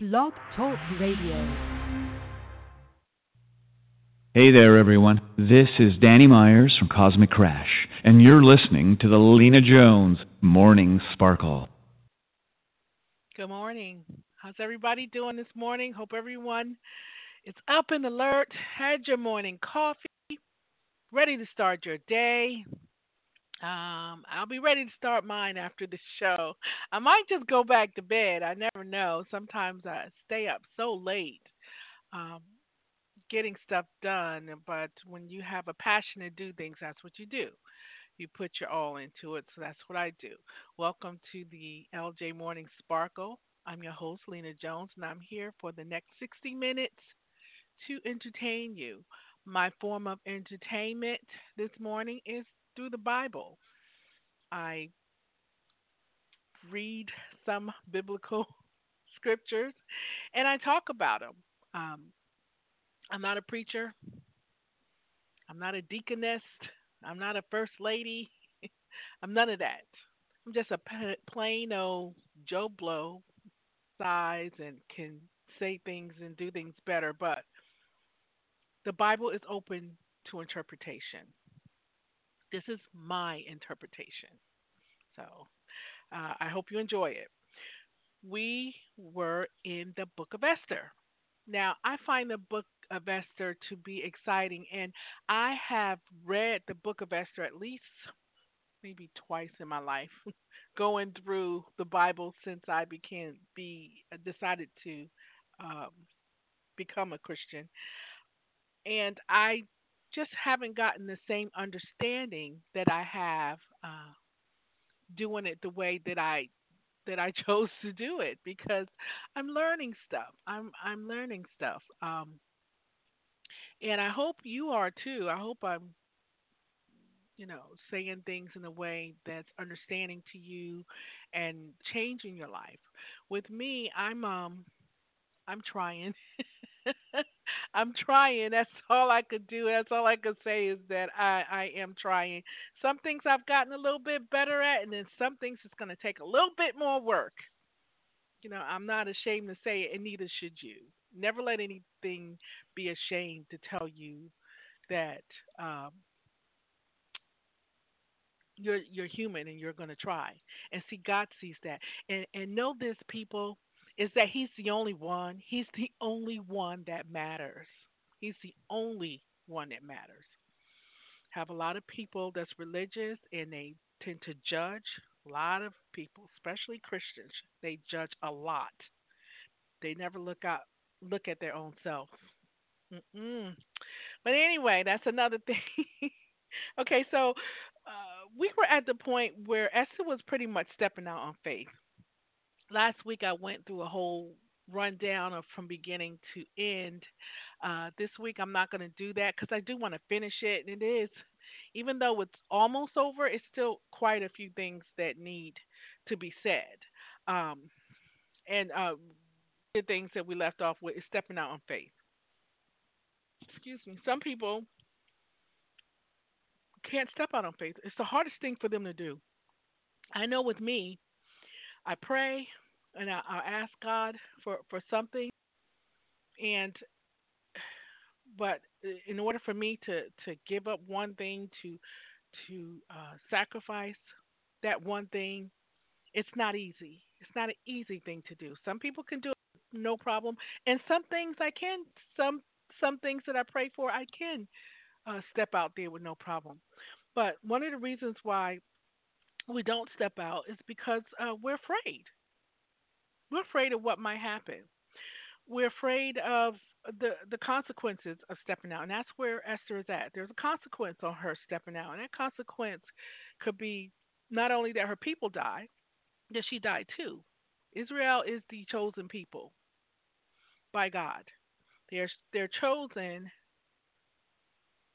Blog Talk Radio. Hey there, everyone. This is Danny Myers from Cosmic Crash, and you're listening to the Lena Jones Morning Sparkle. Good morning. How's everybody doing this morning? Hope everyone is up and alert, had your morning coffee, ready to start your day. Um, I'll be ready to start mine after the show. I might just go back to bed. I never know. Sometimes I stay up so late um, getting stuff done. But when you have a passion to do things, that's what you do. You put your all into it. So that's what I do. Welcome to the LJ Morning Sparkle. I'm your host, Lena Jones, and I'm here for the next 60 minutes to entertain you. My form of entertainment this morning is through the Bible. I read some biblical scriptures and I talk about them. Um, I'm not a preacher. I'm not a deaconess. I'm not a first lady. I'm none of that. I'm just a plain old Joe Blow size and can say things and do things better. But the Bible is open to interpretation. This is my interpretation. So uh, I hope you enjoy it. We were in the book of Esther. Now, I find the book of Esther to be exciting, and I have read the book of Esther at least maybe twice in my life, going through the Bible since I became be decided to um, become a Christian, and I just haven't gotten the same understanding that I have uh, doing it the way that I that I chose to do it because I'm learning stuff. I'm I'm learning stuff. Um, and I hope you are too. I hope I'm you know saying things in a way that's understanding to you and changing your life. With me, I'm um I'm trying. I'm trying. That's all I could do. That's all I could say is that I, I am trying. Some things I've gotten a little bit better at, and then some things it's going to take a little bit more work. You know, I'm not ashamed to say it, and neither should you. Never let anything be ashamed to tell you that um, you're you're human and you're going to try. And see, God sees that. And and know this, people is that he's the only one. He's the only one that matters. He's the only one that matters. Have a lot of people that's religious and they tend to judge. A lot of people, especially Christians, they judge a lot. They never look out, look at their own self. Mm-mm. But anyway, that's another thing. okay, so uh, we were at the point where Esther was pretty much stepping out on faith last week I went through a whole rundown of from beginning to end. Uh, this week I'm not going to do that because I do want to finish it, and it is, even though it's almost over, it's still quite a few things that need to be said. Um, and uh, the things that we left off with is stepping out on faith. Excuse me. Some people can't step out on faith. It's the hardest thing for them to do. I know with me, I pray and I, I ask God for, for something, and but in order for me to, to give up one thing to to uh, sacrifice that one thing, it's not easy. It's not an easy thing to do. Some people can do it no problem, and some things I can. Some some things that I pray for, I can uh, step out there with no problem. But one of the reasons why we don't step out is because uh, we're afraid. We're afraid of what might happen. We're afraid of the the consequences of stepping out, and that's where Esther is at. There's a consequence on her stepping out, and that consequence could be not only that her people die, that she died too. Israel is the chosen people by God. They're they're chosen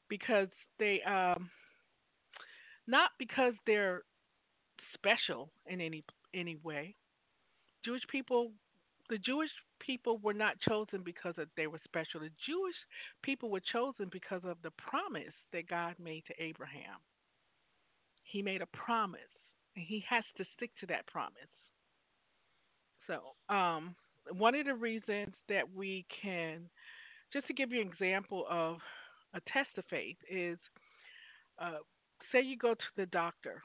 because they um not because they're special in any any way. Jewish people, the Jewish people were not chosen because of, they were special. The Jewish people were chosen because of the promise that God made to Abraham. He made a promise, and he has to stick to that promise. So, um, one of the reasons that we can, just to give you an example of a test of faith, is uh, say you go to the doctor.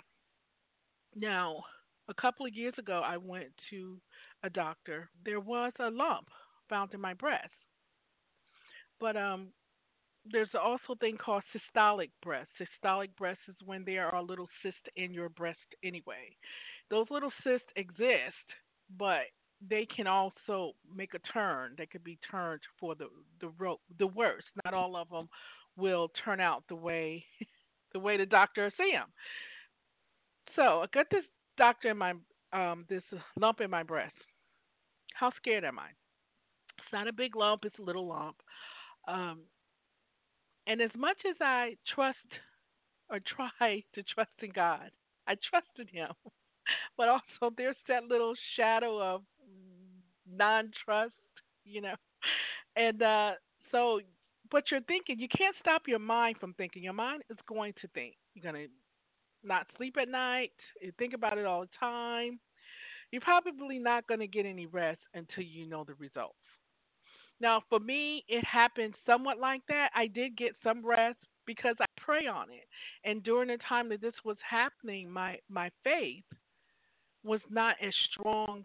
Now, a couple of years ago, I went to a doctor. There was a lump found in my breast, but um, there's also a thing called systolic breast. Systolic breast is when there are little cysts in your breast anyway. Those little cysts exist, but they can also make a turn. They could be turned for the the ro- the worst. Not all of them will turn out the way the way the doctor see them. So I got this doctor in my um this lump in my breast. How scared am I? It's not a big lump. It's a little lump. Um, and as much as I trust or try to trust in God, I trusted Him. But also, there's that little shadow of non trust, you know. And uh, so, but you're thinking, you can't stop your mind from thinking. Your mind is going to think. You're to not sleep at night, you think about it all the time. You're probably not going to get any rest until you know the results. Now, for me, it happened somewhat like that. I did get some rest because I pray on it. And during the time that this was happening, my my faith was not as strong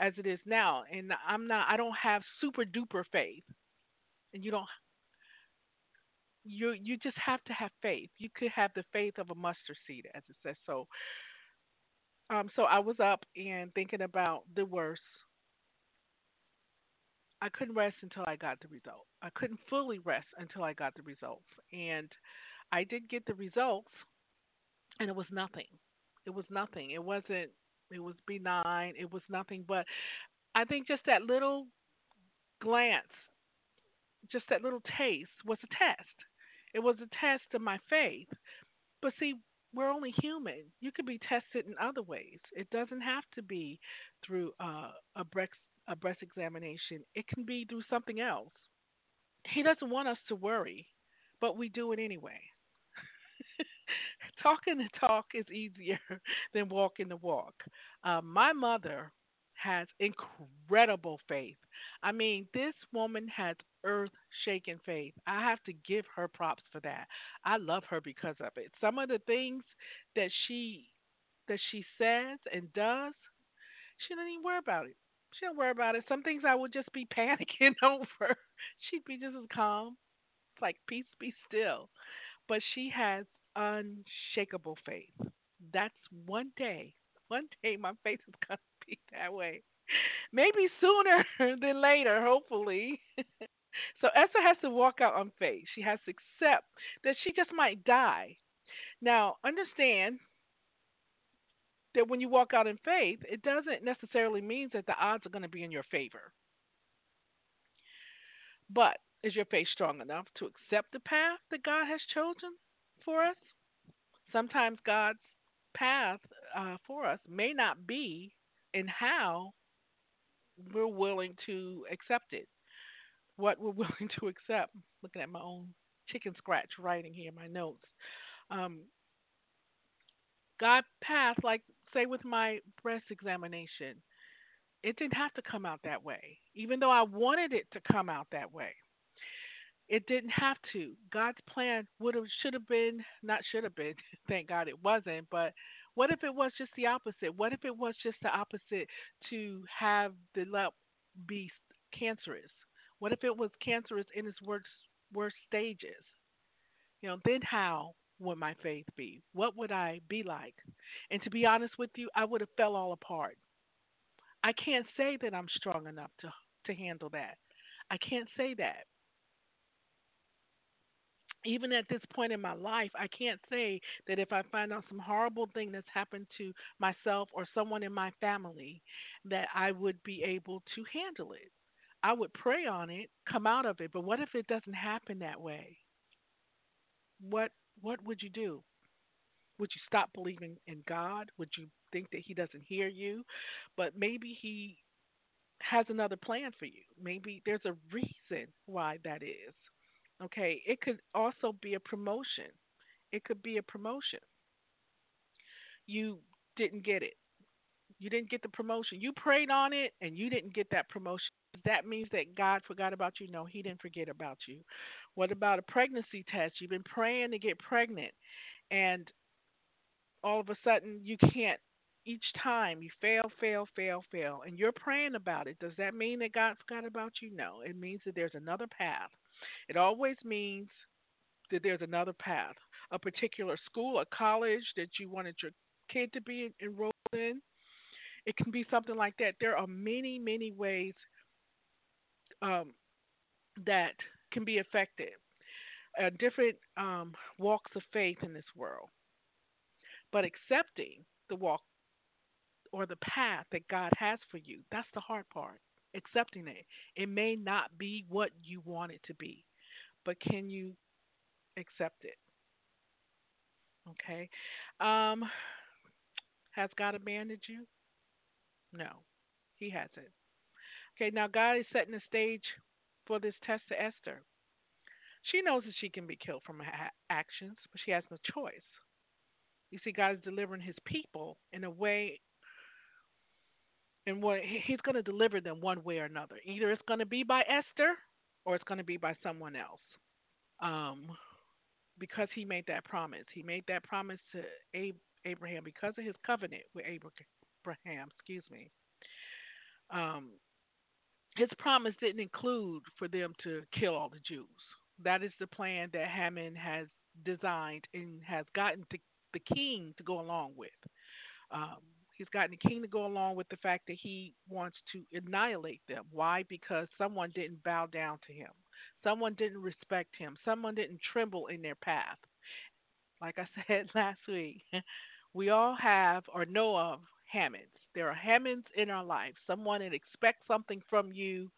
as it is now. And I'm not I don't have super duper faith. And you don't you you just have to have faith. You could have the faith of a mustard seed, as it says. So, um, so I was up and thinking about the worst, I couldn't rest until I got the result. I couldn't fully rest until I got the results. And I did get the results and it was nothing. It was nothing. It wasn't it was benign. It was nothing but I think just that little glance, just that little taste was a test. It was a test of my faith. But see, we're only human. You could be tested in other ways. It doesn't have to be through uh, a breast a breast examination. It can be through something else. He doesn't want us to worry, but we do it anyway. Talking the talk is easier than walking the walk. Uh, my mother has incredible faith. I mean, this woman has earth shaking faith. I have to give her props for that. I love her because of it. Some of the things that she that she says and does, she doesn't even worry about it. She don't worry about it. Some things I would just be panicking over. She'd be just as calm. It's like peace be still. But she has unshakable faith. That's one day. One day my faith is gonna be that way. Maybe sooner than later, hopefully. so Esther has to walk out on faith. She has to accept that she just might die. Now, understand that when you walk out in faith, it doesn't necessarily mean that the odds are going to be in your favor. But is your faith strong enough to accept the path that God has chosen for us? Sometimes God's path uh, for us may not be in how we're willing to accept it, what we're willing to accept. Looking at my own chicken scratch writing here, my notes. Um, God path, like say with my breast examination, it didn't have to come out that way, even though I wanted it to come out that way. It didn't have to. God's plan would have, should have been, not should have been. Thank God it wasn't. But what if it was just the opposite? What if it was just the opposite to have the lump be cancerous? What if it was cancerous in its worst worst stages? You know, then how would my faith be? What would I be like? And to be honest with you, I would have fell all apart. I can't say that I'm strong enough to to handle that. I can't say that. Even at this point in my life, I can't say that if I find out some horrible thing that's happened to myself or someone in my family, that I would be able to handle it. I would pray on it, come out of it, but what if it doesn't happen that way? What what would you do? Would you stop believing in God? Would you think that He doesn't hear you? But maybe He has another plan for you. Maybe there's a reason why that is. Okay, it could also be a promotion. It could be a promotion. You didn't get it. You didn't get the promotion. You prayed on it and you didn't get that promotion. That means that God forgot about you. No, He didn't forget about you. What about a pregnancy test? You've been praying to get pregnant and all of a sudden you can't each time you fail, fail, fail, fail, and you're praying about it, does that mean that God forgot about you? No. It means that there's another path. It always means that there's another path. A particular school, a college that you wanted your kid to be enrolled in. It can be something like that. There are many, many ways um, that can be affected. Uh, different um, walks of faith in this world. But accepting the walk or the path that God has for you, that's the hard part. Accepting it. It may not be what you want it to be, but can you accept it? Okay. Um, has God abandoned you? No, He hasn't. Okay, now God is setting the stage for this test to Esther. She knows that she can be killed from her actions, but she has no choice. You see, God is delivering His people in a way, and what He's going to deliver them one way or another. Either it's going to be by Esther, or it's going to be by someone else. Um, because He made that promise. He made that promise to Abraham because of His covenant with Abraham. Excuse me. Um, his promise didn't include for them to kill all the Jews. That is the plan that Haman has designed and has gotten to the king to go along with. Um, he's gotten the king to go along with the fact that he wants to annihilate them. Why? Because someone didn't bow down to him, someone didn't respect him, someone didn't tremble in their path. Like I said last week, we all have or know of Hamans. There are Hamans in our life, someone that expects something from you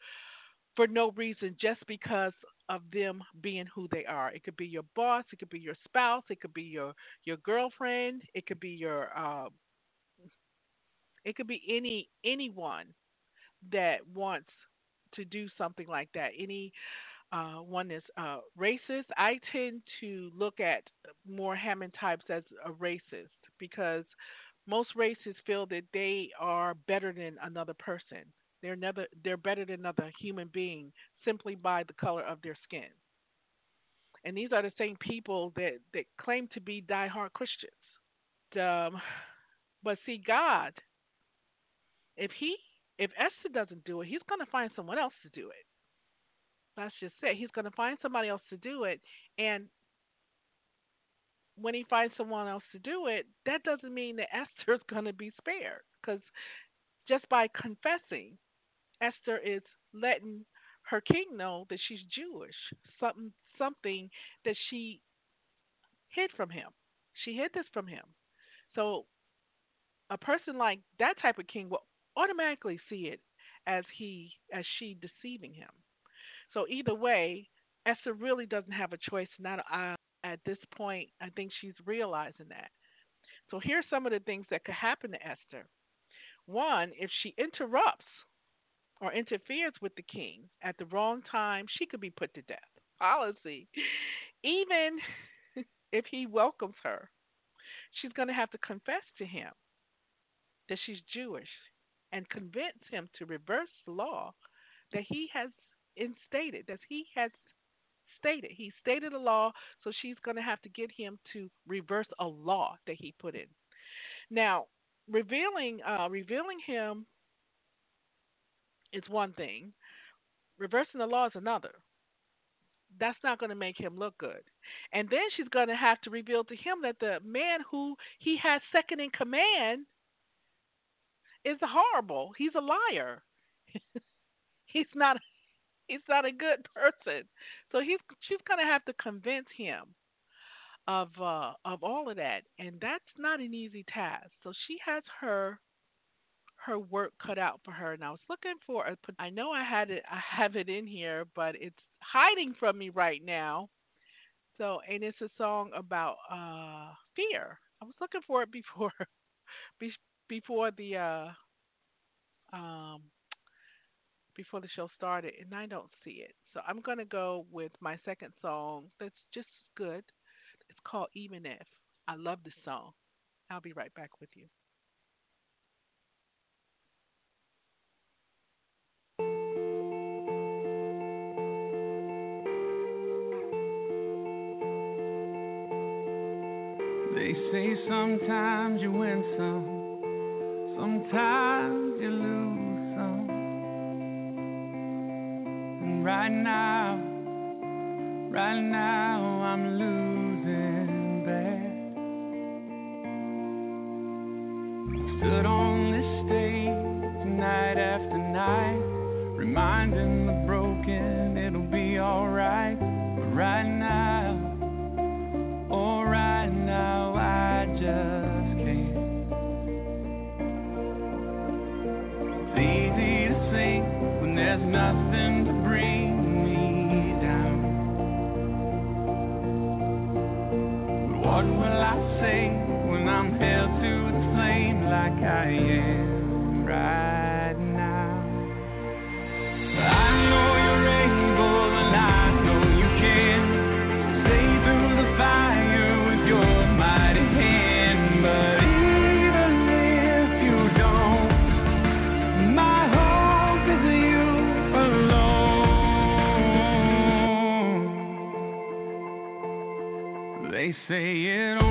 for no reason just because of them being who they are. It could be your boss, it could be your spouse, it could be your your girlfriend, it could be your um, it could be any anyone that wants to do something like that. Any uh, one is uh, racist. I tend to look at more Haman types as a racist because most races feel that they are better than another person. They're never they're better than another human being simply by the color of their skin. And these are the same people that, that claim to be diehard Christians. Um, but see, God, if he if Esther doesn't do it, he's going to find someone else to do it. That's just it. He's going to find somebody else to do it, and when he finds someone else to do it, that doesn't mean that Esther's going to be spared. Because just by confessing, Esther is letting her king know that she's Jewish, something something that she hid from him. She hid this from him. So a person like that type of king will automatically see it as he as she deceiving him. So either way, Esther really doesn't have a choice not uh, at this point. I think she's realizing that. So here's some of the things that could happen to Esther. One, if she interrupts or interferes with the king at the wrong time, she could be put to death. Policy. Even if he welcomes her, she's going to have to confess to him that she's Jewish and convince him to reverse the law that he has instated, that he has stated. He stated a law, so she's going to have to get him to reverse a law that he put in. Now, revealing uh, revealing him is one thing. Reversing the law is another. That's not going to make him look good. And then she's going to have to reveal to him that the man who he has second in command is horrible. He's a liar. he's not he's not a good person. So he's she's to have to convince him of uh, of all of that, and that's not an easy task. So she has her her work cut out for her. And I was looking for a. I know I had it. I have it in here, but it's hiding from me right now. So, and it's a song about uh fear. I was looking for it before, before the uh, um, before the show started, and I don't see it. So I'm gonna go with my second song. That's just good. It's called Even If. I love this song. I'll be right back with you. They say sometimes you win some sometimes you lose some. And right now, right now I'm losing bad. Stood on say it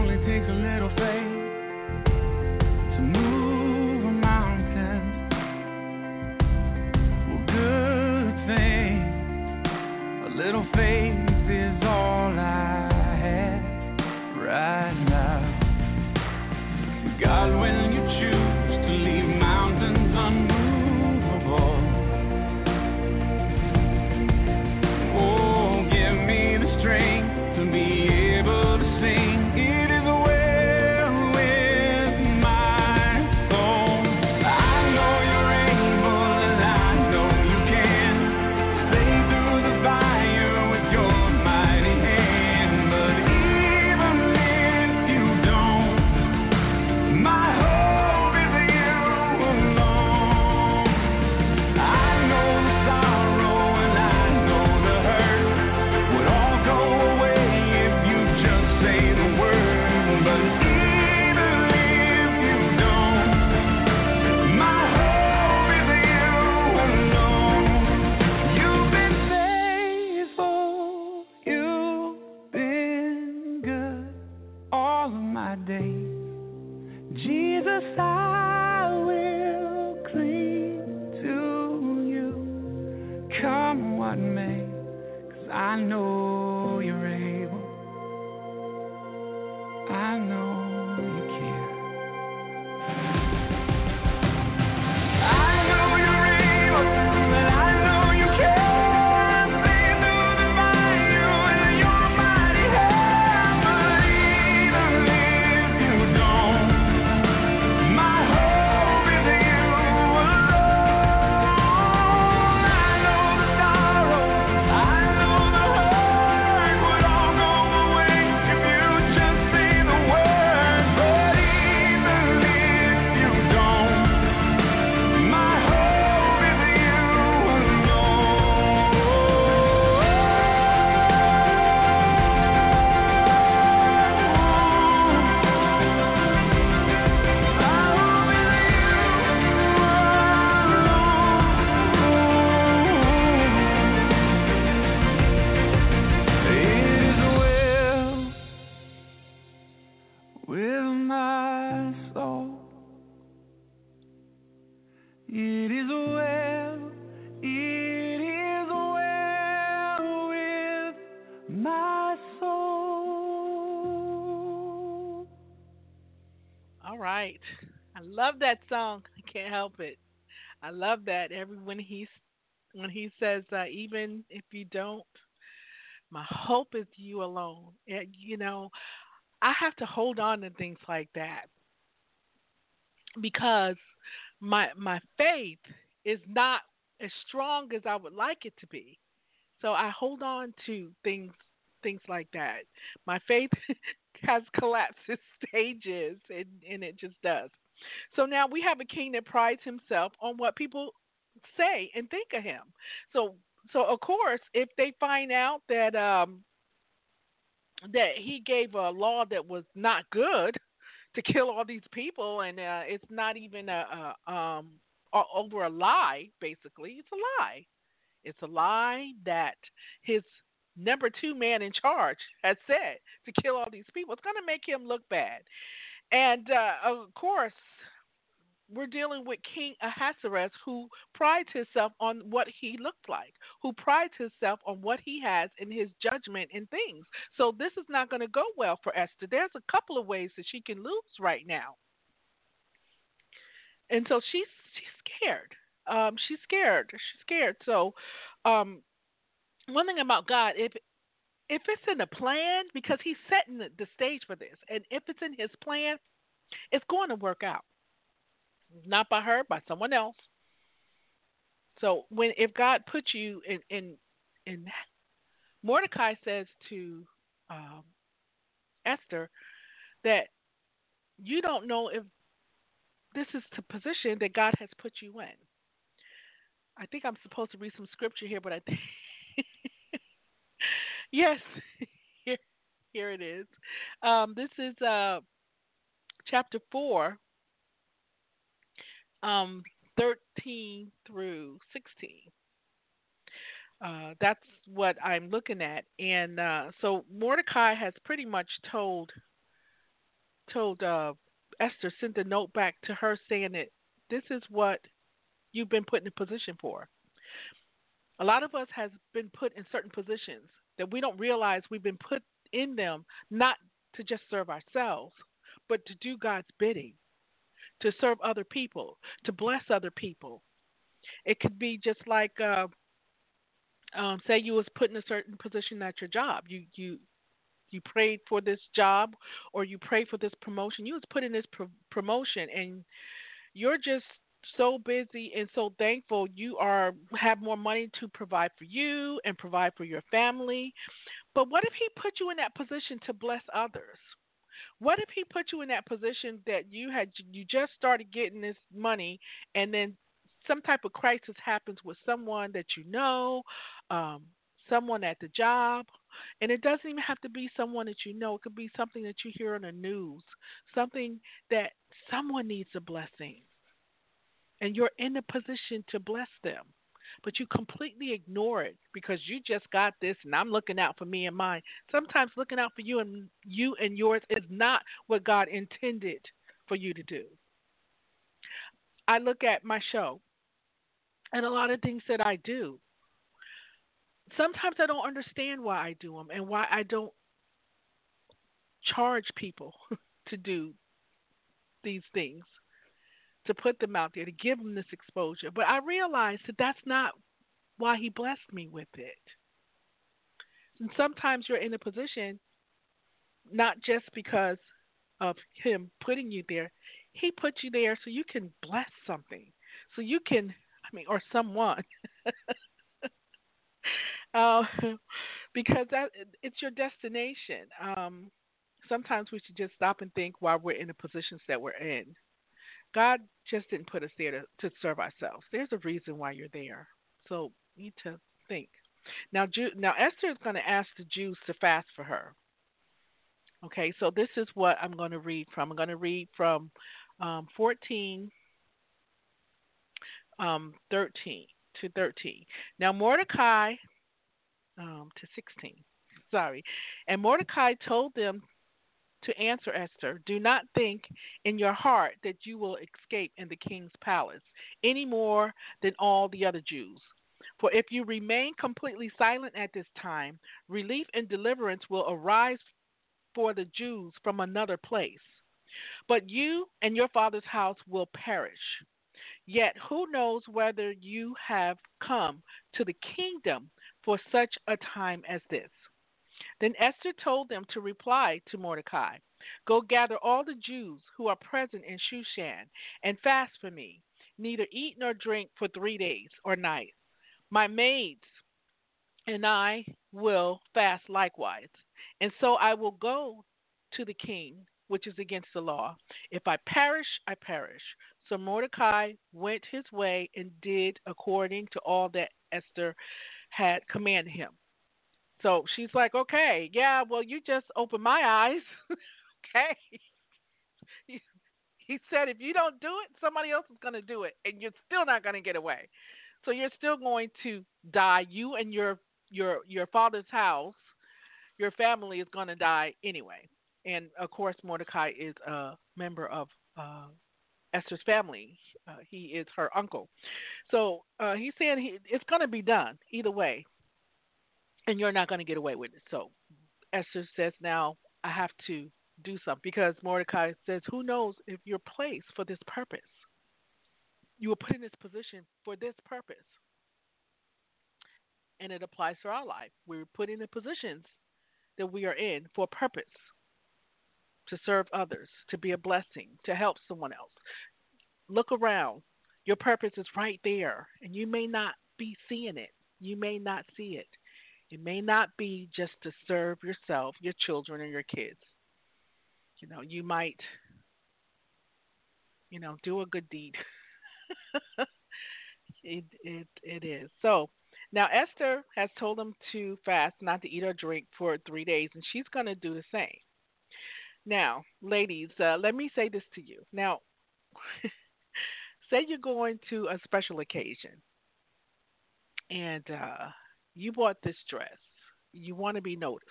love that song. I can't help it. I love that. Every when he's when he says, uh, even if you don't, my hope is you alone. And, you know, I have to hold on to things like that because my my faith is not as strong as I would like it to be. So I hold on to things things like that. My faith has collapsed in stages and, and it just does. So now we have a king that prides himself on what people say and think of him. So so of course if they find out that um that he gave a law that was not good to kill all these people and uh it's not even a, a um over a lie basically it's a lie it's a lie that his number two man in charge has said to kill all these people. It's going to make him look bad. And uh, of course, we're dealing with King Ahasuerus, who prides himself on what he looked like, who prides himself on what he has in his judgment and things. So this is not going to go well for Esther. There's a couple of ways that she can lose right now, and so she's she's scared. Um, she's scared. She's scared. So, um, one thing about God, if if it's in a plan, because He's setting the, stage for this, and if it's in His plan, it's going to work out not by her, by someone else. So when if God puts you in in in Mordecai says to um, Esther that you don't know if this is the position that God has put you in. I think I'm supposed to read some scripture here, but I think yes, here here it is. Um, this is uh, chapter four, um, 13 through 16. Uh, that's what I'm looking at, and uh, so Mordecai has pretty much told told uh, Esther sent a note back to her saying that this is what you've been put in a position for. A lot of us has been put in certain positions that we don't realize we've been put in them not to just serve ourselves, but to do God's bidding to serve other people, to bless other people. It could be just like, uh, um, say you was put in a certain position at your job. You you you prayed for this job or you prayed for this promotion. You was put in this pro- promotion, and you're just so busy and so thankful you are have more money to provide for you and provide for your family. But what if he put you in that position to bless others? What if he put you in that position that you had you just started getting this money and then some type of crisis happens with someone that you know, um, someone at the job, and it doesn't even have to be someone that you know. It could be something that you hear on the news, something that someone needs a blessing, and you're in a position to bless them but you completely ignore it because you just got this and I'm looking out for me and mine. Sometimes looking out for you and you and yours is not what God intended for you to do. I look at my show and a lot of things that I do. Sometimes I don't understand why I do them and why I don't charge people to do these things to put them out there, to give them this exposure. But I realized that that's not why he blessed me with it. And sometimes you're in a position not just because of him putting you there, he put you there so you can bless something. So you can, I mean, or someone. uh, because that it's your destination. Um, sometimes we should just stop and think while we're in the positions that we're in. God just didn't put us there to, to serve ourselves. There's a reason why you're there. So you need to think. Now, Jew, now Esther is going to ask the Jews to fast for her. Okay, so this is what I'm going to read from. I'm going to read from um, 14, um, 13 to 13. Now, Mordecai, um, to 16, sorry. And Mordecai told them to answer Esther, Do not think in your heart that you will escape in the king's palace any more than all the other Jews. For if you remain completely silent at this time, relief and deliverance will arise for the Jews from another place. But you and your father's house will perish. Yet who knows whether you have come to the kingdom for such a time as this? Then Esther told them to reply to Mordecai Go gather all the Jews who are present in Shushan and fast for me, neither eat nor drink for three days or nights. My maids and I will fast likewise. And so I will go to the king, which is against the law. If I perish, I perish. So Mordecai went his way and did according to all that Esther had commanded him. So she's like, okay, yeah, well, you just opened my eyes. okay. He, he said, if you don't do it, somebody else is going to do it, and you're still not going to get away. So you're still going to die, you and your your your father's house, your family is going to die anyway. And of course, Mordecai is a member of uh, Esther's family. Uh, he is her uncle. So uh, he's saying he, it's going to be done either way, and you're not going to get away with it. So Esther says, now I have to do something because Mordecai says, who knows if you're placed for this purpose? You were put in this position for this purpose. And it applies to our life. We were put in the positions that we are in for a purpose to serve others, to be a blessing, to help someone else. Look around. Your purpose is right there, and you may not be seeing it. You may not see it. It may not be just to serve yourself, your children, and your kids. You know, you might, you know, do a good deed. it it it is. So now Esther has told them to fast, not to eat or drink for three days, and she's going to do the same. Now, ladies, uh, let me say this to you. Now, say you're going to a special occasion, and uh, you bought this dress. You want to be noticed.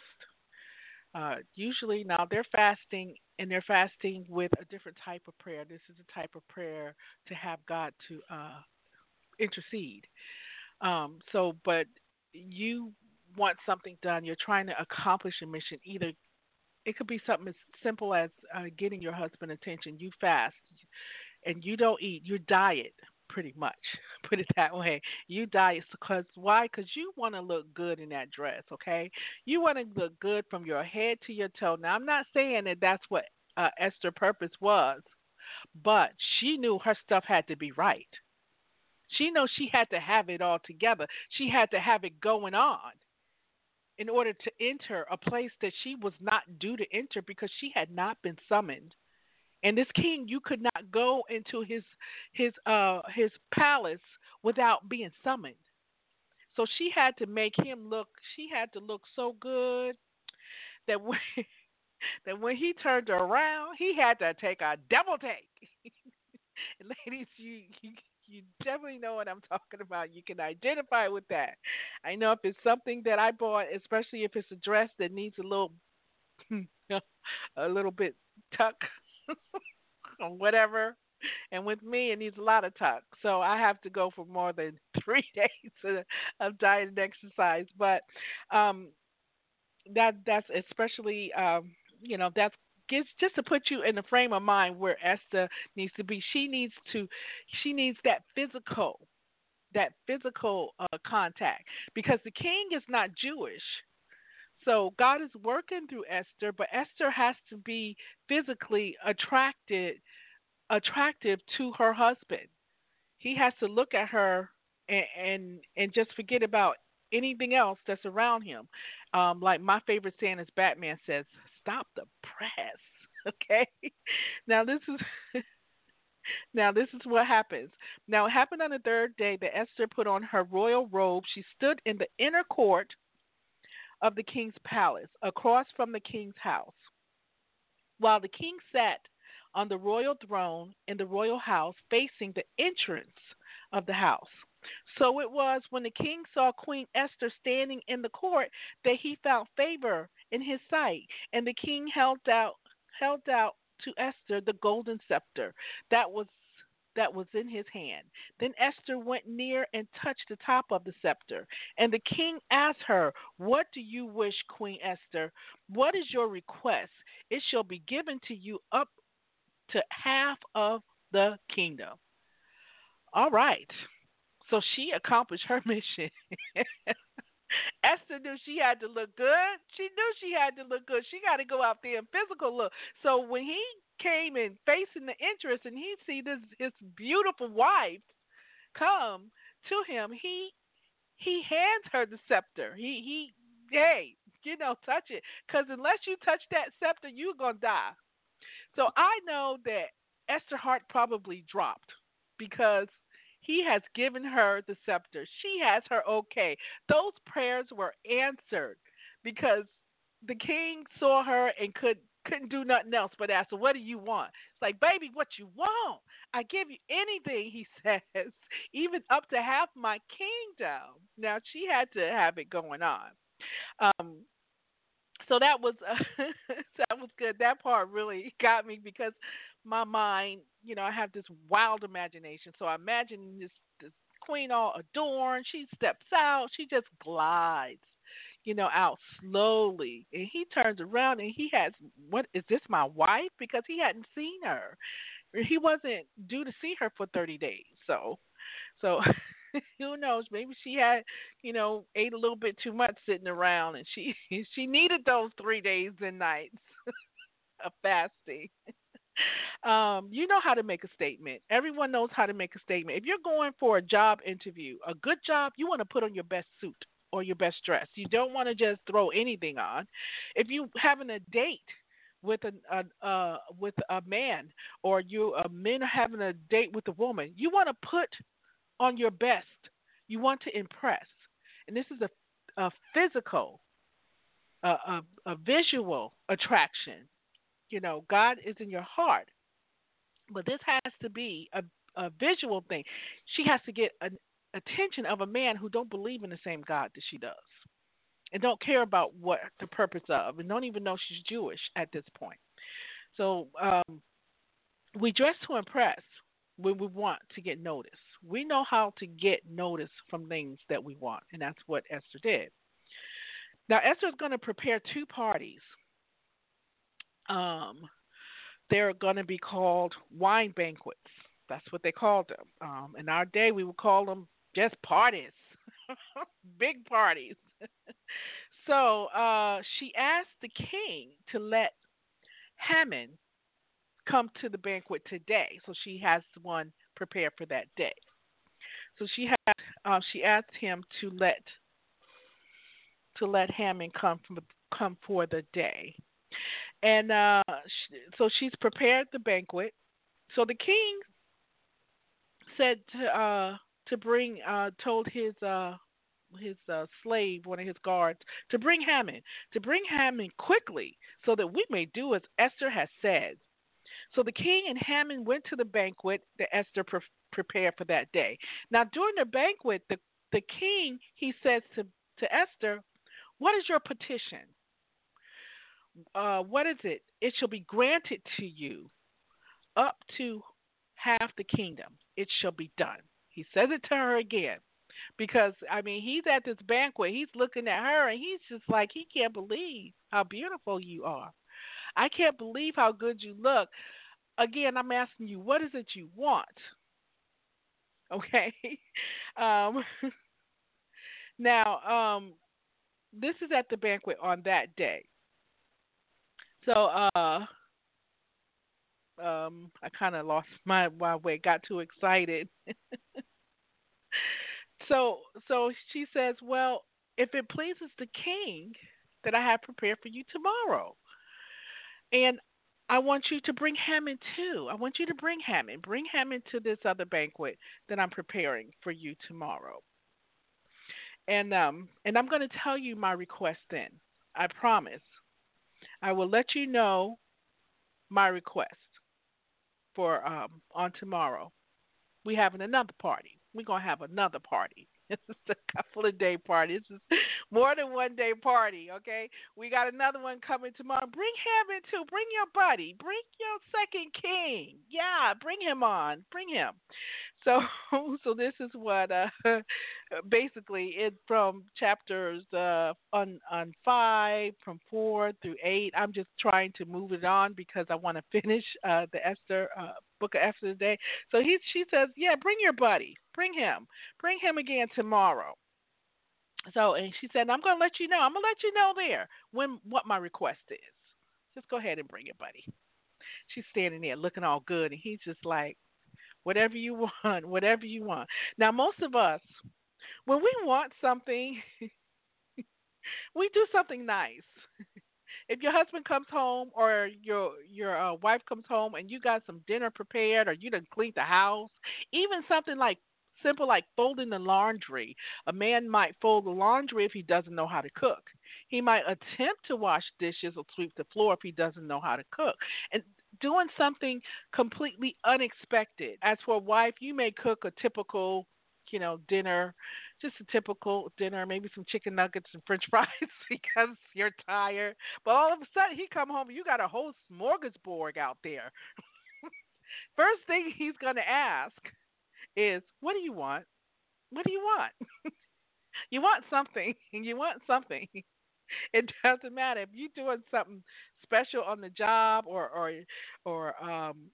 Uh, usually, now they're fasting, and they're fasting with a different type of prayer. This is a type of prayer to have God to uh, intercede. Um, so, but you want something done. You're trying to accomplish a mission. Either it could be something as simple as uh, getting your husband attention. You fast, and you don't eat. You diet pretty much. Put it that way. You diet because why? Because you want to look good in that dress. Okay, you want to look good from your head to your toe. Now, I'm not saying that that's what uh, Esther purpose was, but she knew her stuff had to be right. She knows she had to have it all together. She had to have it going on in order to enter a place that she was not due to enter because she had not been summoned. And this king, you could not go into his his uh his palace without being summoned. So she had to make him look. She had to look so good that when that when he turned around, he had to take a double take. Ladies, you, you you definitely know what I'm talking about. You can identify with that. I know if it's something that I bought, especially if it's a dress that needs a little a little bit tuck or whatever. And with me, it needs a lot of tuck. So I have to go for more than three days of, diet and exercise. But um, that that's especially um, you know that's gets just to put you in the frame of mind where Esther needs to be. She needs to, she needs that physical, that physical uh, contact because the king is not Jewish. So God is working through Esther, but Esther has to be physically attracted, attractive to her husband. He has to look at her and and, and just forget about anything else that's around him. Um, like my favorite saying is Batman says, stop the press. Okay. Now this is now this is what happens. Now it happened on the third day that Esther put on her royal robe. She stood in the inner court of the king's palace, across from the king's house. While the king sat on the royal throne in the royal house facing the entrance of the house. So it was when the king saw Queen Esther standing in the court that he found favor in his sight, and the king held out held out to Esther the golden scepter that was that was in his hand. Then Esther went near and touched the top of the scepter. And the king asked her, What do you wish, Queen Esther? What is your request? It shall be given to you up to half of the kingdom. All right. So she accomplished her mission. Esther knew she had to look good. She knew she had to look good. She got to go out there in physical look. So when he came and facing the interest, and he see this his beautiful wife come to him, he he hands her the scepter. He he hey, you know, touch it, because unless you touch that scepter, you're gonna die. So I know that Esther heart probably dropped because he has given her the scepter. She has her okay. Those prayers were answered because the king saw her and could couldn't do nothing else but ask her, What do you want? It's like, Baby, what you want? I give you anything, he says, even up to half my kingdom. Now, she had to have it going on. Um, so that was uh, that was good. That part really got me because my mind, you know, I have this wild imagination. So I imagine this this queen all adorned. She steps out. She just glides, you know, out slowly. And he turns around and he has what is this my wife? Because he hadn't seen her. He wasn't due to see her for thirty days. So, so who knows? Maybe she had, you know, ate a little bit too much sitting around, and she she needed those three days and nights of fasting. Um, you know how to make a statement. Everyone knows how to make a statement. If you're going for a job interview, a good job, you want to put on your best suit or your best dress. You don't want to just throw anything on. If you having a date with a, a uh, with a man or you a men are having a date with a woman, you want to put on your best. You want to impress, and this is a, a physical, a, a, a visual attraction. You know, God is in your heart, but this has to be a, a visual thing. She has to get an attention of a man who don't believe in the same God that she does, and don't care about what the purpose of, and don't even know she's Jewish at this point. So um, we dress to impress when we want to get noticed we know how to get notice from things that we want, and that's what Esther did. Now, Esther is going to prepare two parties. Um, they're going to be called wine banquets. That's what they called them. Um, in our day, we would call them just parties, big parties. so uh, she asked the king to let Haman come to the banquet today. So she has one prepared for that day. So she had uh, she asked him to let to let Haman come from come for the day, and uh, so she's prepared the banquet. So the king said to uh, to bring uh, told his uh, his uh, slave, one of his guards, to bring Haman, to bring Haman quickly, so that we may do as Esther has said. So the king and Haman went to the banquet that Esther pre- prepared for that day. Now, during the banquet, the, the king, he says to, to Esther, What is your petition? Uh, what is it? It shall be granted to you up to half the kingdom. It shall be done. He says it to her again because I mean he's at this banquet, he's looking at her and he's just like he can't believe how beautiful you are. I can't believe how good you look again, I'm asking you, what is it you want? Okay. Um, now, um, this is at the banquet on that day. So, uh, um, I kind of lost my, my way, got too excited. so, so she says, "Well, if it pleases the king, that I have prepared for you tomorrow." And I want you to bring Haman too. I want you to bring Haman. Bring Haman to this other banquet that I'm preparing for you tomorrow. And um and I'm going to tell you my request then. I promise. I will let you know my request for um on tomorrow. We having another party. We're to have another party. It's a couple of day party. This is more than one day party, okay? We got another one coming tomorrow. Bring him in too. Bring your buddy. Bring your second king. Yeah, bring him on. Bring him. So so this is what uh basically it from chapters uh on on 5 from 4 through 8. I'm just trying to move it on because I want to finish uh the Esther uh book of Esther today. So he she says, "Yeah, bring your buddy. Bring him. Bring him again tomorrow." So and she said, "I'm going to let you know. I'm going to let you know there when what my request is. Just go ahead and bring it, buddy." She's standing there looking all good, and he's just like, "Whatever you want, whatever you want." Now, most of us, when we want something, we do something nice if your husband comes home or your your uh, wife comes home and you got some dinner prepared or you done cleaned the house, even something like simple like folding the laundry. A man might fold the laundry if he doesn't know how to cook. He might attempt to wash dishes or sweep the floor if he doesn't know how to cook. And doing something completely unexpected. As for a wife, you may cook a typical, you know, dinner, just a typical dinner, maybe some chicken nuggets and french fries because you're tired. But all of a sudden he come home and you got a whole smorgasbord out there. First thing he's going to ask is, "What do you want? What do you want?" you want something, and you want something. It doesn't matter if you're doing something special on the job or or or um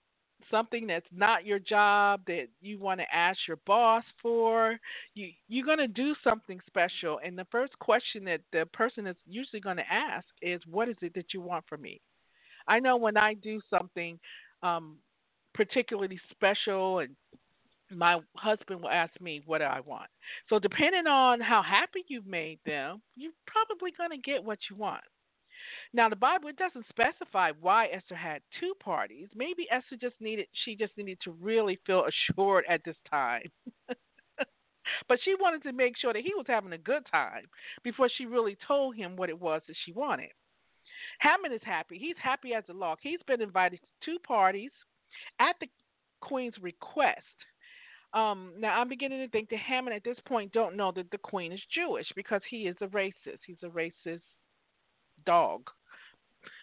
something that's not your job that you want to ask your boss for you you're going to do something special and the first question that the person is usually going to ask is what is it that you want from me i know when i do something um particularly special and my husband will ask me what I want. So depending on how happy you've made them, you're probably going to get what you want. Now the Bible it doesn't specify why Esther had two parties. Maybe Esther just needed she just needed to really feel assured at this time. but she wanted to make sure that he was having a good time before she really told him what it was that she wanted. Haman is happy. He's happy as a lark. He's been invited to two parties at the queen's request. Um, now I'm beginning to think that Haman at this point don't know that the queen is Jewish because he is a racist. He's a racist dog.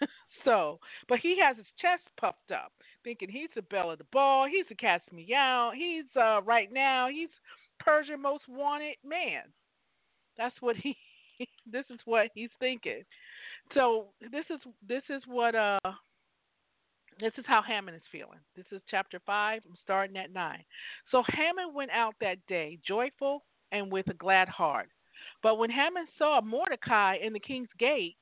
so, but he has his chest puffed up, thinking he's the belle of the ball. He's the cast me out. He's uh, right now. He's Persian most wanted man. That's what he. this is what he's thinking. So this is this is what uh this is how Haman is feeling. This is chapter 5. I'm starting at 9. So Haman went out that day, joyful and with a glad heart. But when Haman saw Mordecai in the king's gate,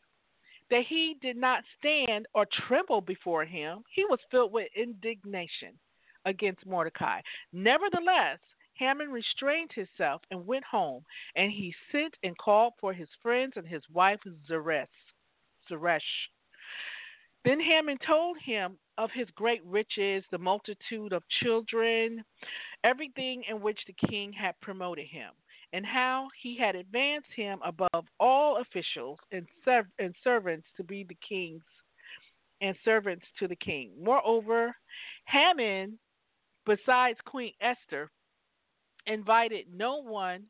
that he did not stand or tremble before him, he was filled with indignation against Mordecai. Nevertheless, Haman restrained himself and went home, and he sent and called for his friends and his wife Zeresh. Zeresh. Then Haman told him of his great riches, the multitude of children, everything in which the king had promoted him, and how he had advanced him above all officials and, serv- and servants to be the king's and servants to the king. Moreover, Haman, besides Queen Esther, invited no one.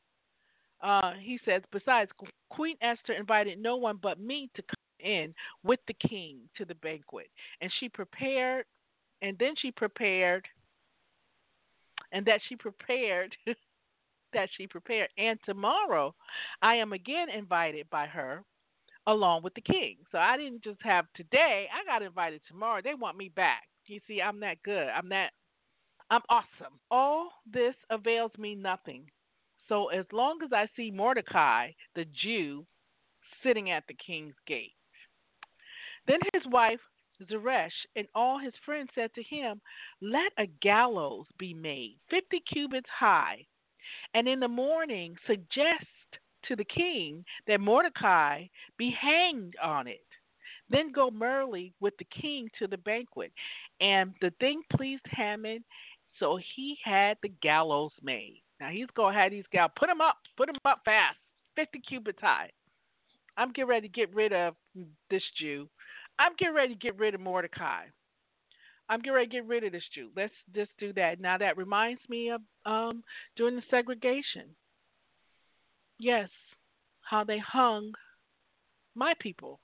Uh, he says, besides Queen Esther invited no one but me to come in with the king to the banquet. And she prepared, and then she prepared, and that she prepared, that she prepared. And tomorrow I am again invited by her along with the king. So I didn't just have today, I got invited tomorrow. They want me back. You see, I'm that good. I'm that I'm awesome. All this avails me nothing. So as long as I see Mordecai, the Jew, sitting at the king's gate, then his wife Zeresh and all his friends said to him, Let a gallows be made, fifty cubits high, and in the morning suggest to the king that Mordecai be hanged on it. Then go merrily with the king to the banquet. And the thing pleased Haman, so he had the gallows made. Now he's going to have these gallows. Put them up. Put them up fast. 50 cubits high. I'm getting ready to get rid of this Jew I'm getting ready to get rid of Mordecai. I'm getting ready to get rid of this Jew. Let's just do that. Now that reminds me of um, during the segregation. Yes, how they hung my people.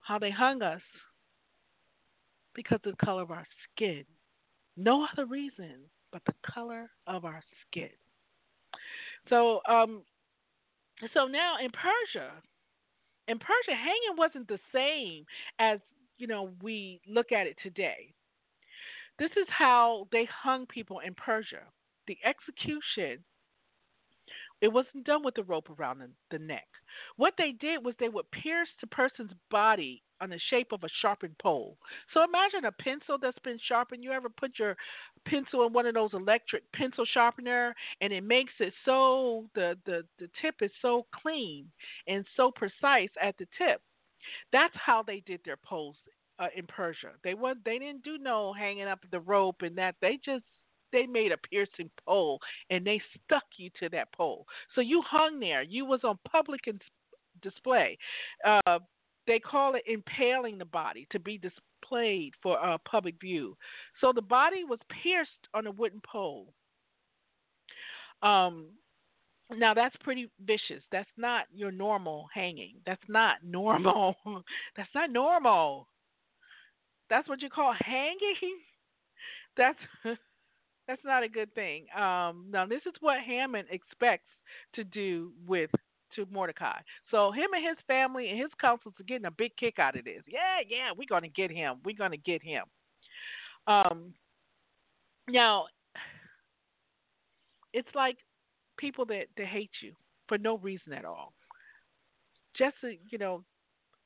How they hung us because of the color of our skin. No other reason but the color of our skin. So, um, so now in Persia, in Persia, hanging wasn't the same as you know we look at it today. This is how they hung people in Persia. The execution it wasn't done with the rope around the, the, neck. What they did was they would pierce the person's body on the shape of a sharpened pole. So imagine a pencil that's been sharpened. You ever put your pencil in one of those electric pencil sharpener and it makes it so the, the, the tip is so clean and so precise at the tip. That's how they did their poles uh, in Persia. They was they didn't do no hanging up the rope and that. They just they made a piercing pole and they stuck you to that pole. So you hung there. You was on public display. Uh, they call it impaling the body to be displayed for uh, public view. So the body was pierced on a wooden pole. Um, now that's pretty vicious. That's not your normal hanging. That's not normal. that's not normal. That's what you call hanging. That's that's not a good thing. Um, now this is what Haman expects to do with to Mordecai. So him and his family and his councils are getting a big kick out of this. Yeah, yeah, we're gonna get him. We're gonna get him. Um, now it's like people that, that hate you for no reason at all. Just you know,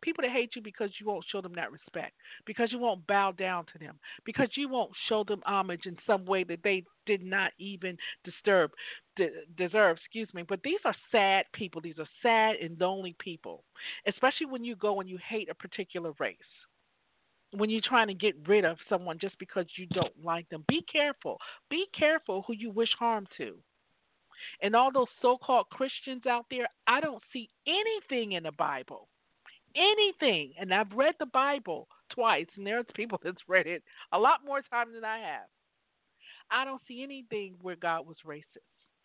people that hate you because you won't show them that respect, because you won't bow down to them, because you won't show them homage in some way that they did not even disturb, de- deserve. Excuse me. But these are sad people. These are sad and lonely people, especially when you go and you hate a particular race. When you're trying to get rid of someone just because you don't like them, be careful. Be careful who you wish harm to. And all those so called Christians out there, I don't see anything in the Bible anything, and I've read the Bible twice, and there's people that's read it a lot more times than I have. I don't see anything where God was racist.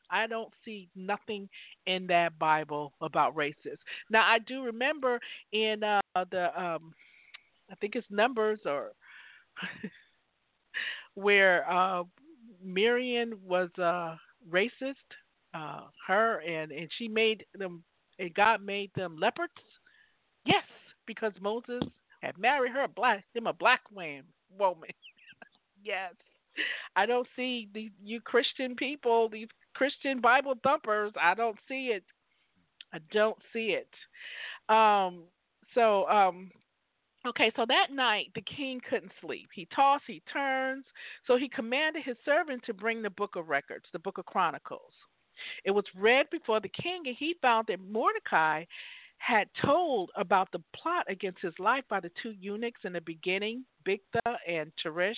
I don't see nothing in that Bible about racist. Now I do remember in uh, the um, I think it's Numbers or where uh, Miriam was uh, racist. Uh, her and and she made them and God made them leopards because Moses had married her a black him a black man woman. yes. I don't see the you Christian people, these Christian Bible thumpers, I don't see it. I don't see it. Um so um Okay, so that night the king couldn't sleep. He tossed, he turns, so he commanded his servant to bring the book of records, the book of Chronicles. It was read before the king, and he found that Mordecai had told about the plot against his life by the two eunuchs in the beginning, Bigtha and Teresh.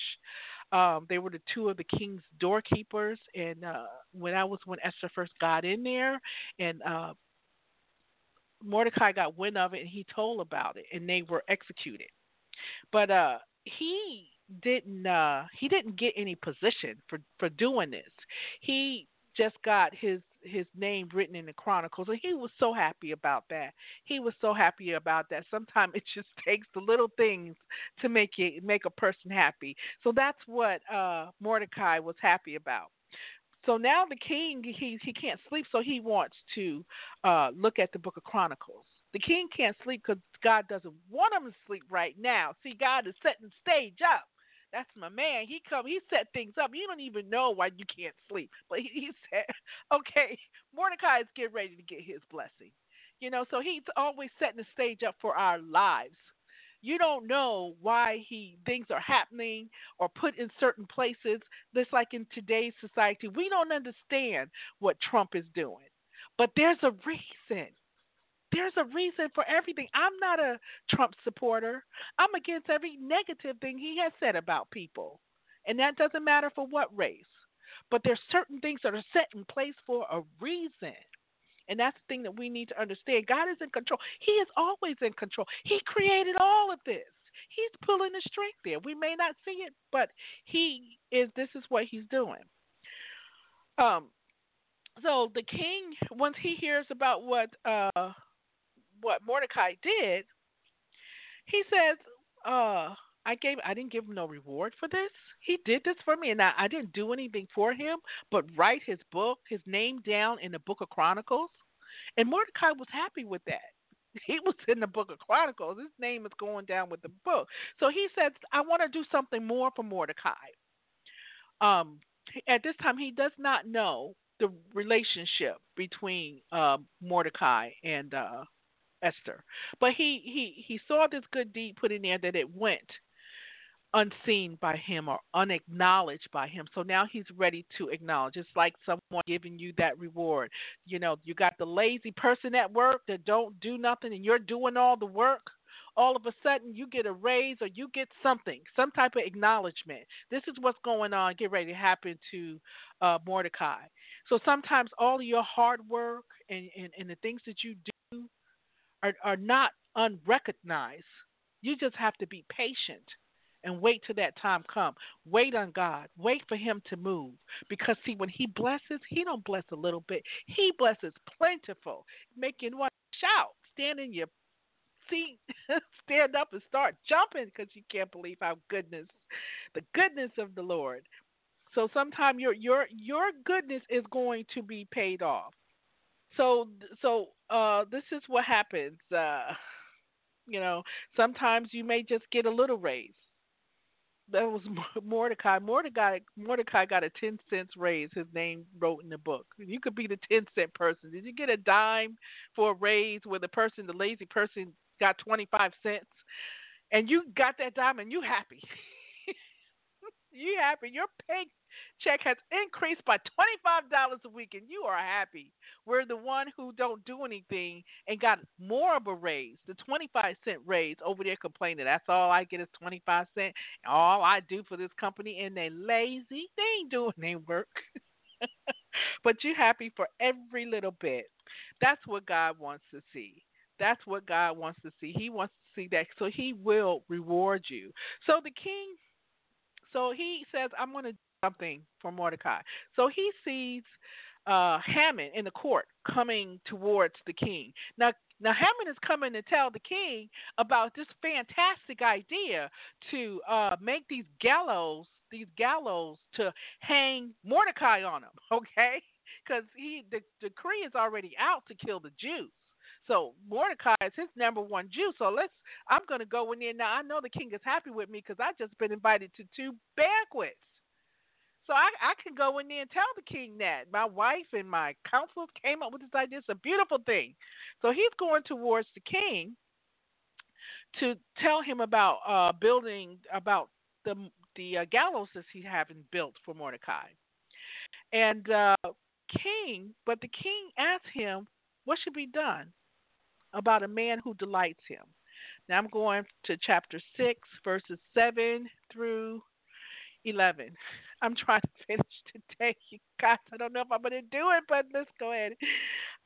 Um, they were the two of the king's doorkeepers, and uh, when I was when Esther first got in there, and uh, Mordecai got wind of it, and he told about it, and they were executed. But uh, he didn't uh, he didn't get any position for for doing this. He just got his his name written in the chronicles and he was so happy about that. He was so happy about that. Sometimes it just takes the little things to make you make a person happy. So that's what uh mordecai was happy about. So now the king he he can't sleep so he wants to uh look at the book of chronicles. The king can't sleep because god doesn't want him to sleep right now. See god is setting stage up that's my man. He come, he set things up. You don't even know why you can't sleep. But he, he said, okay, Mordecai is getting ready to get his blessing. You know, so he's always setting the stage up for our lives. You don't know why he things are happening or put in certain places. Just like in today's society, we don't understand what Trump is doing. But there's a reason there's a reason for everything. I'm not a Trump supporter. I'm against every negative thing he has said about people. And that doesn't matter for what race. But there's certain things that are set in place for a reason. And that's the thing that we need to understand. God is in control. He is always in control. He created all of this. He's pulling the string there. We may not see it, but he is this is what he's doing. Um so the king once he hears about what uh what Mordecai did, he says, uh, I gave I didn't give him no reward for this. He did this for me and I, I didn't do anything for him but write his book, his name down in the book of Chronicles. And Mordecai was happy with that. He was in the book of Chronicles. His name is going down with the book. So he says, I want to do something more for Mordecai. Um, at this time, he does not know the relationship between uh, Mordecai and uh, Esther. But he he he saw this good deed put in there that it went unseen by him or unacknowledged by him. So now he's ready to acknowledge. It's like someone giving you that reward. You know, you got the lazy person at work that don't do nothing and you're doing all the work. All of a sudden you get a raise or you get something, some type of acknowledgement. This is what's going on, get ready to happen to uh, Mordecai. So sometimes all your hard work and, and, and the things that you do are, are not unrecognized. You just have to be patient and wait till that time come. Wait on God. Wait for Him to move. Because see, when He blesses, He don't bless a little bit. He blesses plentiful, making to shout, stand in your seat, stand up and start jumping because you can't believe how goodness, the goodness of the Lord. So sometime your your your goodness is going to be paid off. So so uh, this is what happens. Uh, you know, sometimes you may just get a little raise that was Mordecai. Mordecai Mordecai got a ten cents raise. His name wrote in the book. You could be the ten cent person. Did you get a dime for a raise where the person, the lazy person, got twenty five cents, and you got that dime and you happy? you happy? Your pay check has increased by $25 a week and you are happy. We're the one who don't do anything and got more of a raise, the 25 cent raise over there complaining. That's all I get is 25 cent. All I do for this company and they lazy. They ain't doing any work. but you happy for every little bit. That's what God wants to see. That's what God wants to see. He wants to see that. So he will reward you. So the king so he says, I'm going to something for Mordecai. So he sees uh, Haman in the court coming towards the king. Now, now Haman is coming to tell the king about this fantastic idea to uh, make these gallows, these gallows to hang Mordecai on them. Okay, because he the decree is already out to kill the Jews. So Mordecai is his number one Jew. So let's. I'm going to go in there now. I know the king is happy with me because I just been invited to two banquets. So I, I can go in there and tell the king that my wife and my counselors came up with this idea. It's a beautiful thing. So he's going towards the king to tell him about uh, building about the the uh, gallows that he's having built for Mordecai. And uh, king, but the king asked him what should be done about a man who delights him. Now I'm going to chapter six, verses seven through 11. I'm trying to finish today, you guys. I don't know if I'm going to do it, but let's go ahead.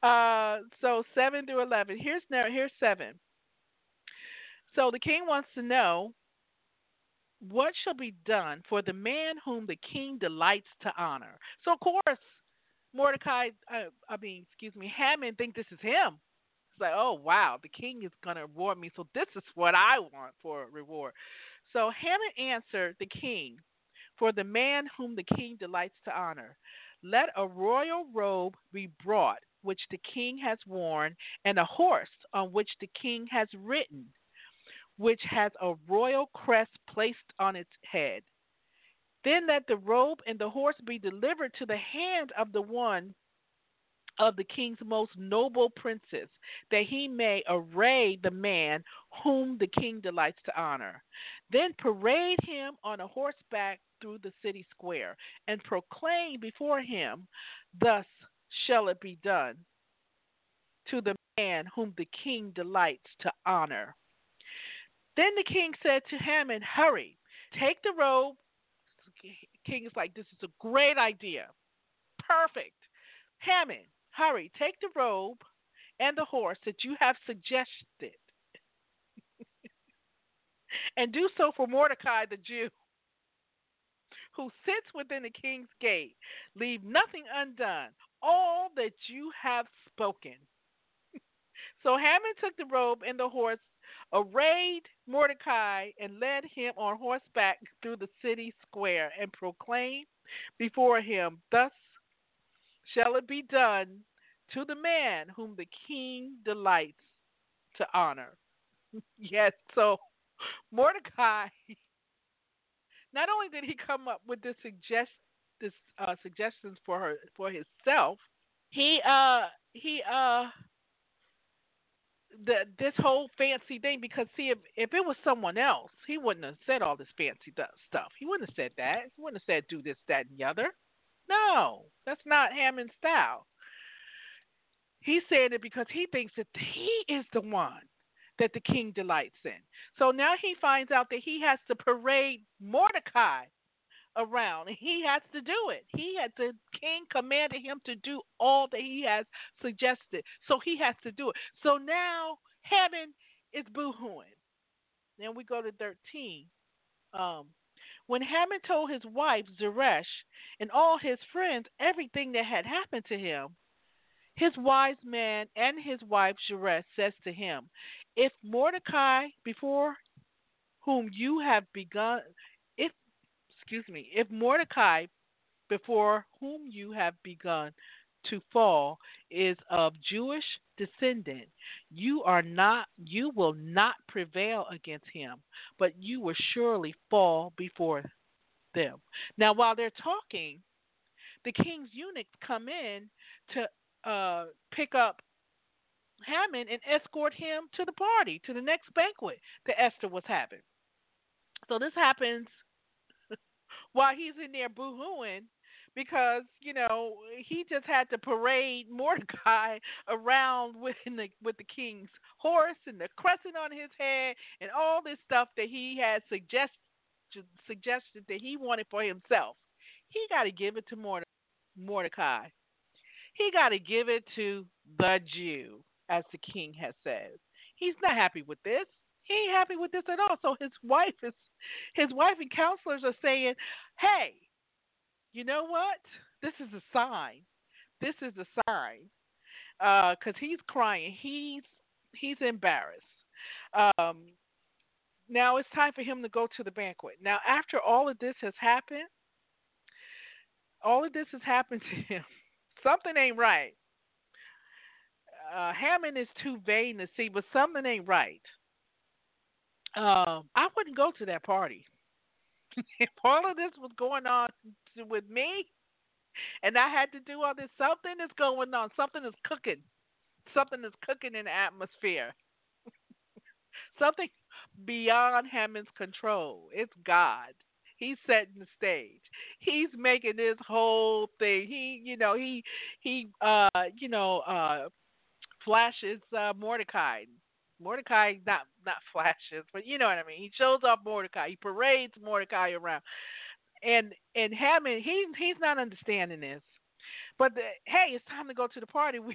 Uh, so 7 through 11. Here's. Here's 7. So the king wants to know what shall be done for the man whom the king delights to honor. So of course, Mordecai, uh, I mean, excuse me, Haman think this is him. It's like, oh wow, the king is going to reward me, so this is what I want for a reward. So Haman answered the king, for the man whom the king delights to honor. Let a royal robe be brought, which the king has worn, and a horse on which the king has ridden, which has a royal crest placed on its head. Then let the robe and the horse be delivered to the hand of the one of the king's most noble princes, that he may array the man whom the king delights to honor. Then parade him on a horseback through the city square, and proclaim before him, Thus shall it be done to the man whom the king delights to honor. Then the king said to Haman, Hurry, take the robe. The king is like, This is a great idea. Perfect. Haman, Hurry, take the robe and the horse that you have suggested, and do so for Mordecai the Jew, who sits within the king's gate. Leave nothing undone, all that you have spoken. so Haman took the robe and the horse, arrayed Mordecai, and led him on horseback through the city square, and proclaimed before him, Thus shall it be done to the man whom the king delights to honor. yes, so Mordecai, not only did he come up with this suggest this uh, suggestions for her for himself, he uh he uh the this whole fancy thing because see if if it was someone else, he wouldn't have said all this fancy stuff. He wouldn't have said that. He wouldn't have said do this, that, and the other. No, that's not Haman's style. He's saying it because he thinks that he is the one that the king delights in. So now he finds out that he has to parade Mordecai around. He has to do it. He had the king commanded him to do all that he has suggested. So he has to do it. So now Haman is boohooing. Then we go to 13. Um, when Haman told his wife Zeresh and all his friends everything that had happened to him, his wise man and his wife Zeresh says to him, If Mordecai before whom you have begun if excuse me, if Mordecai before whom you have begun to fall is of Jewish descendant, you are not you will not prevail against him, but you will surely fall before them. Now while they're talking, the king's eunuchs come in to uh, pick up Haman and escort him to the party, to the next banquet that Esther was having. So this happens while he's in there boohooing because you know he just had to parade Mordecai around with the with the king's horse and the crescent on his head and all this stuff that he had suggested suggested that he wanted for himself. He got to give it to Mordecai. He got to give it to the Jew, as the king has said. He's not happy with this. He ain't happy with this at all. So his wife is, his wife and counselors are saying, "Hey, you know what? This is a sign. This is a sign. Because uh, he's crying. He's he's embarrassed. Um, now it's time for him to go to the banquet. Now, after all of this has happened, all of this has happened to him. Something ain't right. Uh, Haman is too vain to see, but something ain't right. Um, I wouldn't go to that party. if all of this was going on with me, and I had to do all this, something is going on. Something is cooking. Something is cooking in the atmosphere. something beyond Haman's control. It's God. He's setting the stage. He's making this whole thing. He, you know, he he uh, you know, uh flashes uh Mordecai. Mordecai not not flashes, but you know what I mean. He shows off Mordecai. He parades Mordecai around. And and Haman, he he's not understanding this. But the, hey, it's time to go to the party.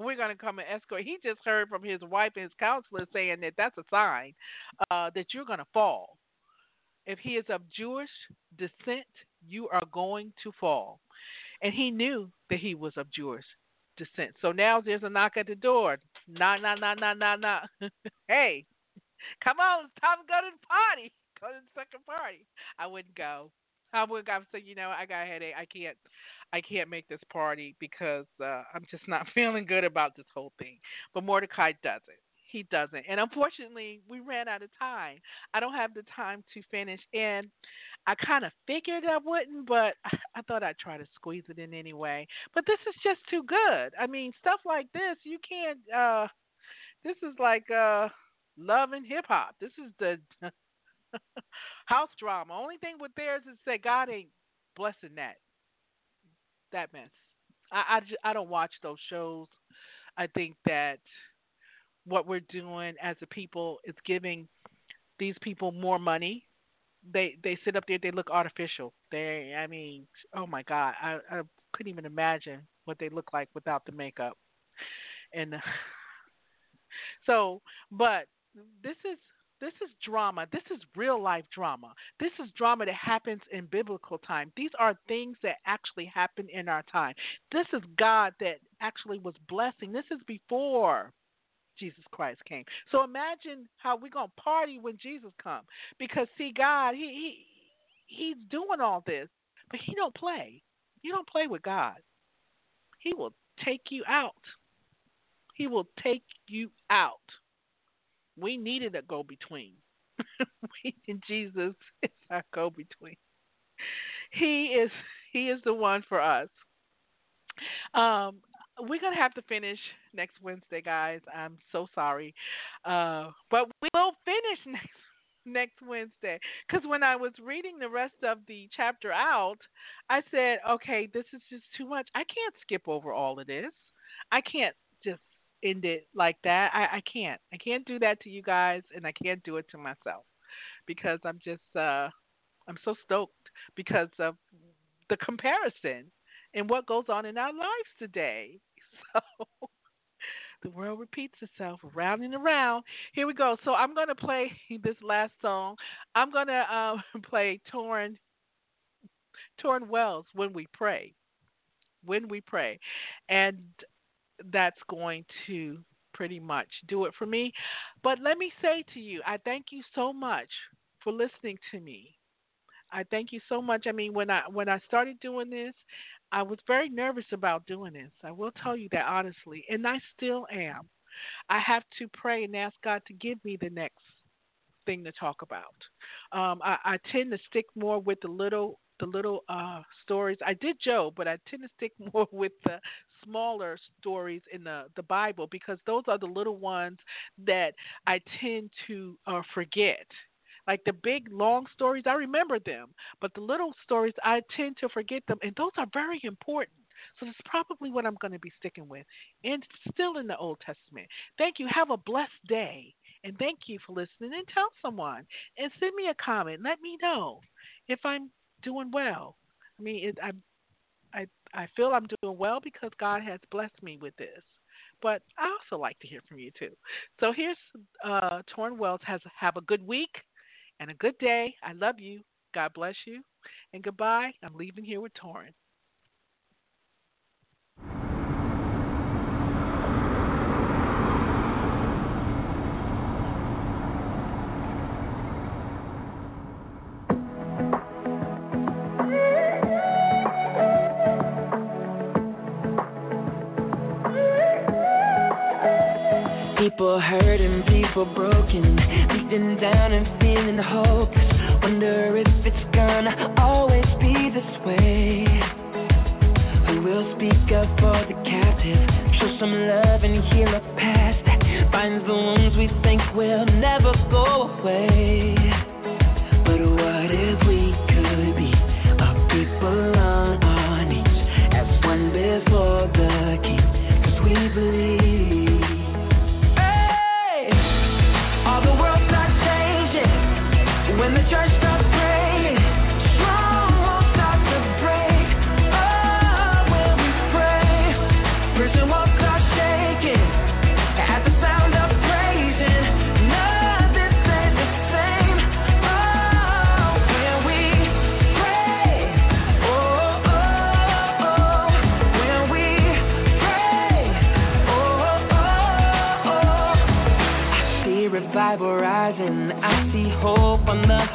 We we're going to come and escort. He just heard from his wife and his counselor saying that that's a sign uh, that you're going to fall. If he is of Jewish descent, you are going to fall. And he knew that he was of Jewish descent. So now there's a knock at the door. Knock, knock, knock, knock, knock, knock. hey, come on, it's time to go to the party. Go to the second party. I wouldn't go. I would would say, you know, I got a headache. I can't I can't make this party because uh, I'm just not feeling good about this whole thing. But Mordecai doesn't. He doesn't. And unfortunately, we ran out of time. I don't have the time to finish. And I kind of figured I wouldn't, but I thought I'd try to squeeze it in anyway. But this is just too good. I mean, stuff like this, you can't. uh This is like uh love and hip hop. This is the house drama. Only thing with theirs is that God ain't blessing that that mess. I, I, I don't watch those shows. I think that what we're doing as a people is giving these people more money. They they sit up there. They look artificial. They I mean, oh my God, I, I couldn't even imagine what they look like without the makeup. And so, but this is this is drama. This is real life drama. This is drama that happens in biblical time. These are things that actually happen in our time. This is God that actually was blessing. This is before Jesus Christ came. So imagine how we're gonna party when Jesus comes. Because see, God, he, he he's doing all this, but he don't play. You don't play with God. He will take you out. He will take you out. We needed a go between. we Jesus is our go between. He is he is the one for us. Um, we're gonna have to finish next Wednesday, guys. I'm so sorry, uh, but we will finish next next Wednesday. Because when I was reading the rest of the chapter out, I said, okay, this is just too much. I can't skip over all of this. I can't just end it like that. I, I can't. I can't do that to you guys, and I can't do it to myself because I'm just uh, I'm so stoked because of the comparison and what goes on in our lives today. The world repeats itself around and around. Here we go. So I'm going to play this last song. I'm going to um, play Tauren, Tauren Wells when we pray. When we pray, and that's going to pretty much do it for me. But let me say to you, I thank you so much for listening to me. I thank you so much. I mean, when I when I started doing this, I was very nervous about doing this. I will tell you that honestly, and I still am. I have to pray and ask God to give me the next thing to talk about. Um, I, I tend to stick more with the little the little uh, stories. I did Job, but I tend to stick more with the smaller stories in the the Bible because those are the little ones that I tend to uh, forget. Like the big long stories, I remember them, but the little stories, I tend to forget them, and those are very important. So that's probably what I'm going to be sticking with, and still in the Old Testament. Thank you. Have a blessed day, and thank you for listening. And tell someone, and send me a comment. Let me know if I'm doing well. I mean, it, I, I, I feel I'm doing well because God has blessed me with this. But I also like to hear from you too. So here's uh, Tauren Wells. Has have a good week and a good day. I love you. God bless you. And goodbye. I'm leaving here with Tauren. People hurting, people broken, beaten down and feeling hopeless. Wonder if it's gonna always be this way. Who will speak up for the captive? Show some love and heal a past that binds the wounds we think will never go away. But what if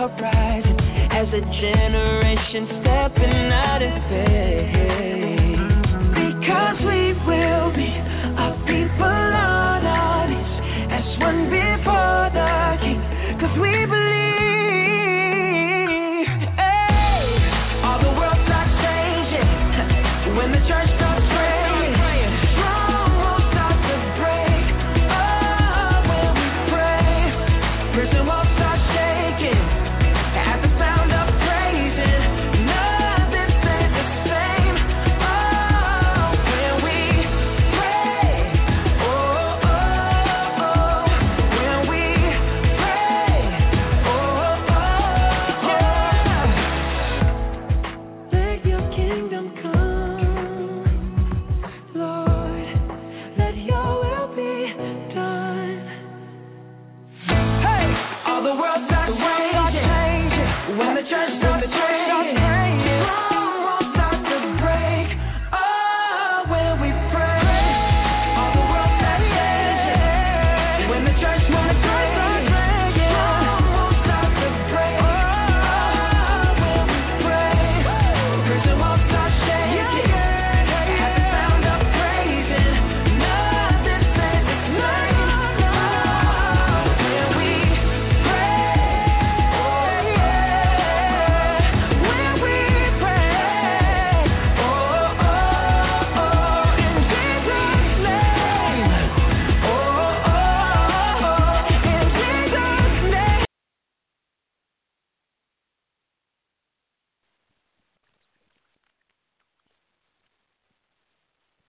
horizon as a generation stepping out of faith. Because we will be